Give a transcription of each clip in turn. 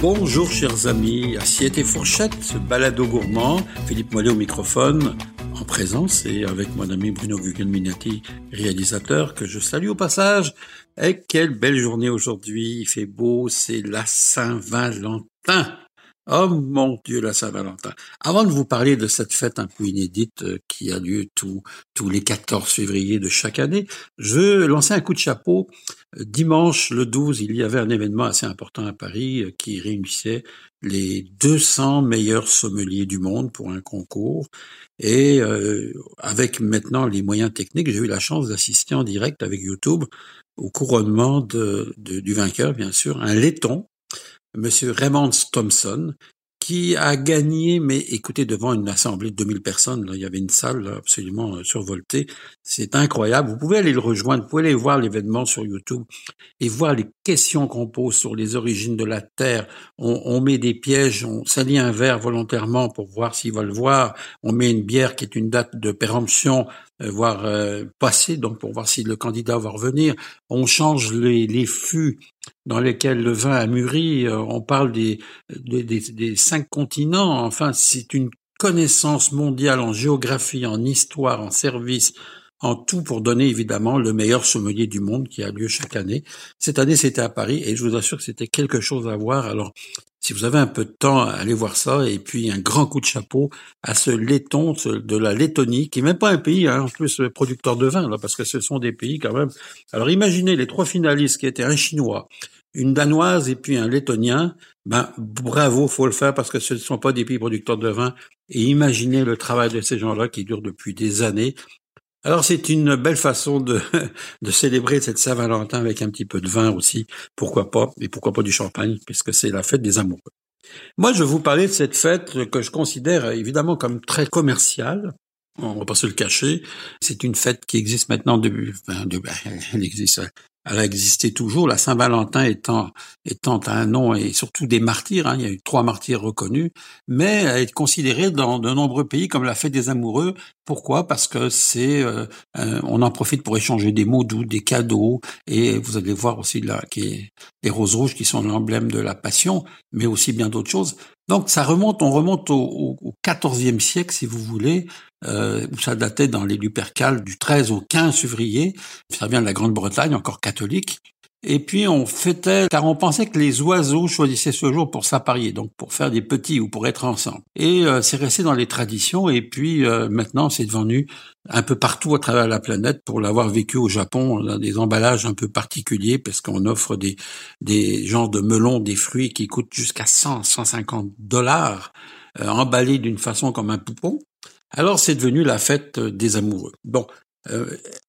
Bonjour chers amis, assiette et fourchette, balado gourmand, Philippe Mollet au microphone, en présence et avec mon ami Bruno Gugelminati, réalisateur, que je salue au passage. Et quelle belle journée aujourd'hui, il fait beau, c'est la Saint-Valentin. Oh mon Dieu, la Saint-Valentin. Avant de vous parler de cette fête un peu inédite euh, qui a lieu tous les 14 février de chaque année, je veux lancer un coup de chapeau. Euh, dimanche le 12, il y avait un événement assez important à Paris euh, qui réunissait les 200 meilleurs sommeliers du monde pour un concours. Et avec maintenant les moyens techniques, j'ai eu la chance d'assister en direct avec YouTube au couronnement du vainqueur, bien sûr, un laiton Monsieur Raymond Thompson, qui a gagné, mais écoutez, devant une assemblée de 2000 personnes, là, il y avait une salle absolument euh, survoltée. C'est incroyable. Vous pouvez aller le rejoindre, vous pouvez aller voir l'événement sur YouTube et voir les questions qu'on pose sur les origines de la Terre. On, on met des pièges, on salit un verre volontairement pour voir s'ils veulent voir. On met une bière qui est une date de péremption euh, voire euh, passer, donc pour voir si le candidat va revenir. On change les, les fûts dans lesquels le vin a mûri. Euh, on parle des, des, des cinq continents. Enfin, c'est une connaissance mondiale en géographie, en histoire, en service, en tout pour donner évidemment le meilleur sommelier du monde qui a lieu chaque année. Cette année, c'était à Paris et je vous assure que c'était quelque chose à voir. Alors, si vous avez un peu de temps, allez voir ça. Et puis, un grand coup de chapeau à ce laiton de la Lettonie, qui n'est même pas un pays, hein, en plus, producteur de vin, là, parce que ce sont des pays quand même. Alors, imaginez les trois finalistes qui étaient un Chinois, une Danoise et puis un Lettonien. Ben, bravo, faut le faire parce que ce ne sont pas des pays producteurs de vin. Et imaginez le travail de ces gens-là qui dure depuis des années alors c'est une belle façon de, de célébrer cette Saint-Valentin avec un petit peu de vin aussi, pourquoi pas, et pourquoi pas du champagne, puisque c'est la fête des amoureux. Moi, je vais vous parler de cette fête que je considère évidemment comme très commerciale. On va pas se le cacher. C'est une fête qui existe maintenant depuis, enfin, elle existe elle a existé toujours, la Saint-Valentin étant, étant un nom et surtout des martyrs, hein, il y a eu trois martyrs reconnus, mais elle est considérée dans de nombreux pays comme la fête des amoureux. Pourquoi? Parce que c'est, euh, on en profite pour échanger des mots doux, des cadeaux, et vous allez voir aussi là qui les roses rouges qui sont l'emblème de la passion, mais aussi bien d'autres choses. Donc ça remonte, on remonte au, au, 14e siècle, si vous voulez, euh, où ça datait dans les Lupercales du 13 au 15 février. Ça vient de la Grande-Bretagne, encore catholique. Et puis on fêtait, car on pensait que les oiseaux choisissaient ce jour pour s'apparier, donc pour faire des petits ou pour être ensemble. Et euh, c'est resté dans les traditions, et puis euh, maintenant c'est devenu un peu partout à travers la planète. Pour l'avoir vécu au Japon, on a des emballages un peu particuliers, parce qu'on offre des, des genres de melons, des fruits qui coûtent jusqu'à 100, 150 dollars, euh, emballés d'une façon comme un poupon. Alors c'est devenu la fête des amoureux. Bon, euh,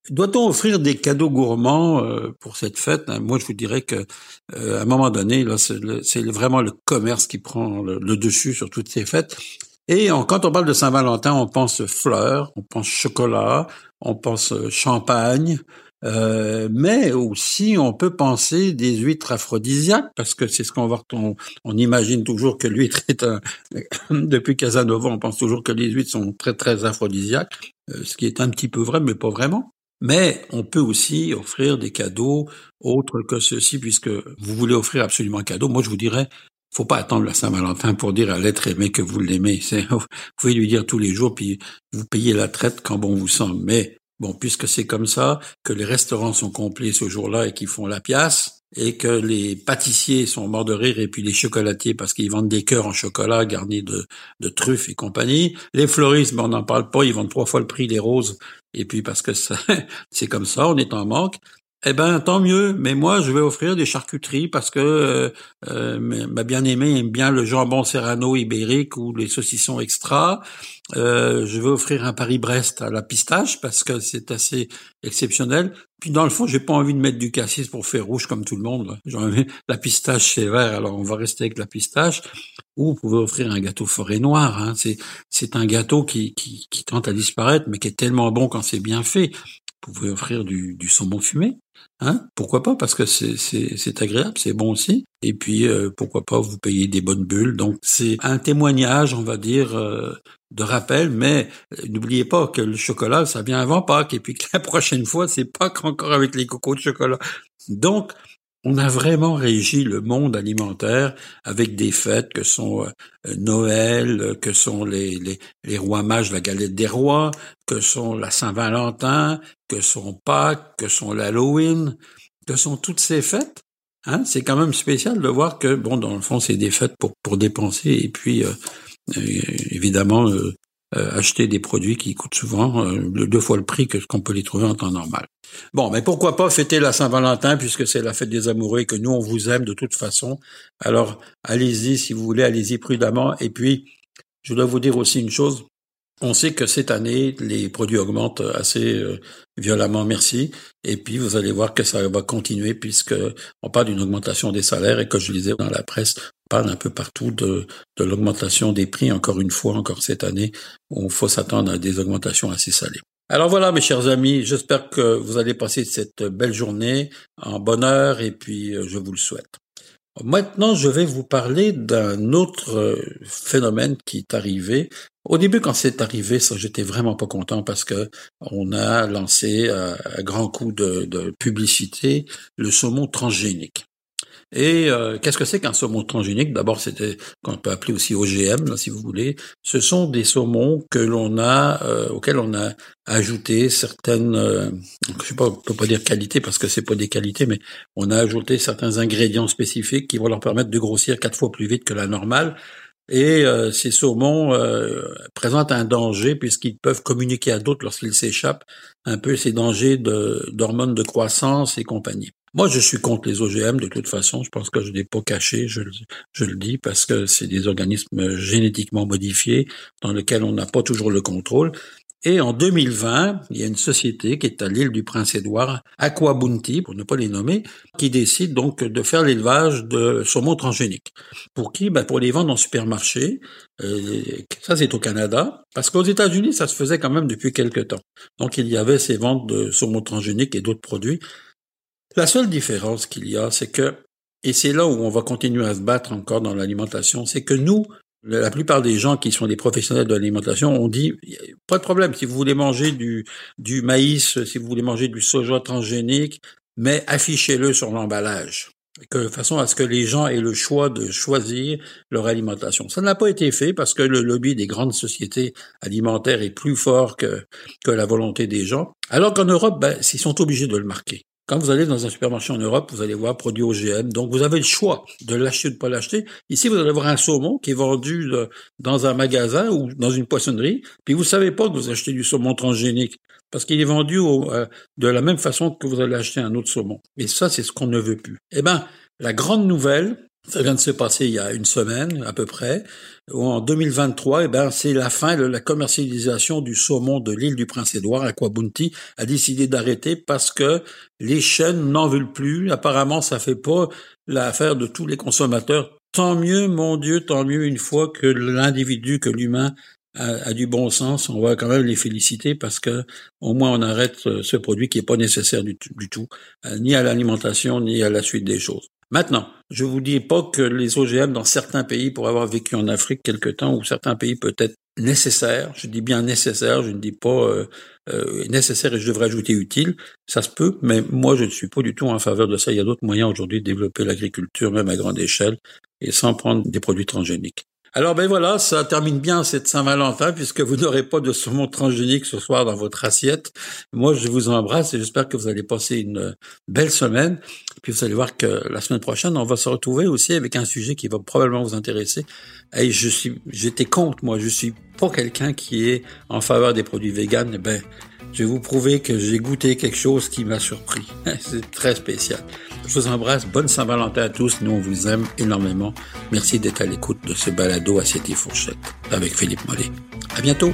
doit-on offrir des cadeaux gourmands euh, pour cette fête? Hein? Moi, je vous dirais que euh, à un moment donné, là, c'est vraiment le commerce qui prend le, dessus sur toutes ces fêtes. Et quand on parle de Saint-Valentin, on pense fleurs, on pense chocolat, on pense champagne, euh, mais aussi on peut penser des huîtres aphrodisiaques parce que c'est ce qu'on voit. On, on, imagine toujours que l'huître est un. Depuis Casanova, on pense toujours que les huîtres sont très très aphrodisiaques, euh, ce qui est un petit peu vrai, mais pas vraiment. Mais on peut aussi offrir des cadeaux autres que ceux-ci, puisque vous voulez offrir absolument un cadeau. Moi, je vous dirais, faut pas attendre la Saint-Valentin pour dire à l'être aimé que vous l'aimez. Vous pouvez lui dire tous les jours, puis vous payez la traite quand bon vous semble. Mais Bon, puisque c'est comme ça, que les restaurants sont complets ce jour-là et qu'ils font la pièce, et que les pâtissiers sont morts de rire, et puis les chocolatiers parce qu'ils vendent des cœurs en chocolat garnis de, truffes et compagnie. Les fleuristes, ben, on n'en parle pas, ils vendent trois fois le prix des roses, et puis parce que c'est comme ça, on est en manque. Eh ben, tant mieux. Mais moi, je vais offrir des charcuteries parce que euh, euh ma bien-aimée aime bien le jambon serrano ibérique ou les saucissons extra. Euh, je vais offrir un Paris-Brest à la pistache parce que c'est assez exceptionnel. Puis dans le fond, j'ai pas envie de mettre du cassis pour faire rouge comme tout le monde. La pistache c'est vert, alors on va rester avec la pistache. Ou vous pouvez offrir un gâteau forêt noire. Hein. C'est c'est un gâteau qui, qui qui tente à disparaître, mais qui est tellement bon quand c'est bien fait. Vous pouvez offrir du, du saumon fumé. Hein pourquoi pas Parce que c'est agréable, c'est bon aussi. Et puis euh, pourquoi pas vous payer des bonnes bulles. Donc c'est un témoignage, on va dire, euh, de rappel. Mais euh, n'oubliez pas que le chocolat, ça vient avant Pâques. Et puis que la prochaine fois, c'est Pâques encore avec les cocos de chocolat. Donc on a vraiment régi le monde alimentaire avec des fêtes que sont euh, Noël, que sont les, les, rois mages, la galette des rois, que sont la Saint-Valentin, que sont Pâques, que sont l'Halloween, que sont toutes ces fêtes. Hein, c'est quand même spécial de voir que, bon, dans le fond, c'est des fêtes pour, dépenser et puis, euh, euh, évidemment, acheter des produits qui coûtent souvent deux fois le prix que ce qu'on peut les trouver en temps normal. Bon, mais pourquoi pas fêter la Saint-Valentin puisque c'est la fête des amoureux et que nous on vous aime de toute façon. Alors allez-y si vous voulez, allez-y prudemment. Et puis, je dois vous dire aussi une chose. On sait que cette année, les produits augmentent assez euh, violemment, merci. Et puis, vous allez voir que ça va continuer puisque on parle d'une augmentation des salaires et que je lisais dans la presse, on parle un peu partout de, de l'augmentation des prix. Encore une fois, encore cette année, il faut s'attendre à des augmentations assez salées. Alors voilà, mes chers amis, j'espère que vous allez passer cette belle journée en bonheur et puis euh, je vous le souhaite. Maintenant, je vais vous parler d'un autre euh, phénomène qui est arrivé. Au début, quand c'est arrivé, ça, j'étais vraiment pas content parce que on a lancé à, grand coup de publicité le saumon transgénique. Et euh, qu'est-ce que c'est qu'un saumon transgénique? D'abord, c'était qu'on peut appeler aussi OGM, si vous voulez. Ce sont des saumons que l'on a, euh, auxquels on a ajouté certaines, euh, je sais pas, on peut pas dire qualité parce que c'est pas des qualités, mais on a ajouté certains ingrédients spécifiques qui vont leur permettre de grossir quatre fois plus vite que la normale. Et ces saumons présentent un danger puisqu'ils peuvent communiquer à d'autres lorsqu'ils s'échappent, un peu ces dangers d'hormones de croissance et compagnie. Moi, je suis contre les OGM de toute façon. Je pense que je n'ai pas caché, je, je, le dis, parce que c'est des organismes génétiquement modifiés dans lesquels on n'a pas toujours le contrôle. Et en 2020, il y a une société qui est à l'île du Prince-Édouard, Aquabunti, pour ne pas les nommer, qui décide donc de faire l'élevage de saumon transgénique. Pour qui? Ben Pour les vendre en supermarché. Euh, ça, c'est au Canada. Parce qu'aux États-Unis, ça se faisait quand même depuis quelque temps. Donc, il y avait ces ventes de saumon transgénique et d'autres produits. La seule différence qu'il y a, c'est que, et c'est là où on va continuer à se battre encore dans l'alimentation, c'est que nous, la plupart des gens qui sont des professionnels de l'alimentation ont dit pas de problème si vous voulez manger du, du maïs, si vous voulez manger du soja transgénique, mais affichez-le sur l'emballage de façon à ce que les gens aient le choix de choisir leur alimentation. Ça n'a pas été fait parce que le lobby des grandes sociétés alimentaires est plus fort que, que la volonté des gens. Alors qu'en Europe, ben, ils sont obligés de le marquer. Quand vous allez dans un supermarché en Europe, vous allez voir produit OGM. Donc, vous avez le choix de l'acheter ou de pas l'acheter. Ici, vous allez voir un saumon qui est vendu euh, dans un magasin ou dans une poissonnerie. Puis, vous savez pas que vous achetez du saumon transgénique parce qu'il est vendu euh, de la même façon que vous allez acheter un autre saumon. Et ça, c'est ce qu'on ne veut plus. Eh ben, la grande nouvelle, ça vient de se passer il y a une semaine à peu près. En 2023, eh ben, c'est la fin de la commercialisation du saumon de l'île du Prince-Édouard. Aquabunti a décidé d'arrêter parce que les chaînes n'en veulent plus. Apparemment, ça fait pas l'affaire de tous les consommateurs. Tant mieux, mon Dieu, tant mieux une fois que l'individu, que l'humain a, du bon sens. On va quand même les féliciter parce que au moins on arrête ce produit qui est pas nécessaire du, tout, euh, ni à l'alimentation, ni à la suite des choses. Maintenant, je vous dis pas que les OGM dans certains pays, pour avoir vécu en Afrique quelque temps, ou certains pays peut-être nécessaires, je dis bien nécessaire, je ne dis pas euh, euh, nécessaire et je devrais ajouter utile, ça se peut, mais moi je ne suis pas du tout en faveur de ça. Il y a d'autres moyens aujourd'hui de développer l'agriculture, même à grande échelle, et sans prendre des produits transgéniques. Alors ben voilà, ça termine bien cette Saint-Valentin puisque vous n'aurez pas de saumon transgénique ce soir dans votre assiette. Moi, je vous embrasse et j'espère que vous allez passer une belle semaine. Puis vous allez voir que la semaine prochaine, on va se retrouver aussi avec un sujet qui va probablement vous intéresser. Et je suis, j'étais contre moi, je suis pas quelqu'un qui est en faveur des produits véganes. Ben, je vais vous prouver que j'ai goûté quelque chose qui m'a surpris. C'est très spécial. Je vous embrasse. Bonne Saint-Valentin à tous. Nous, on vous aime énormément. Merci d'être à l'écoute de ce balado Assiette et Fourchette avec Philippe Mollet. À bientôt.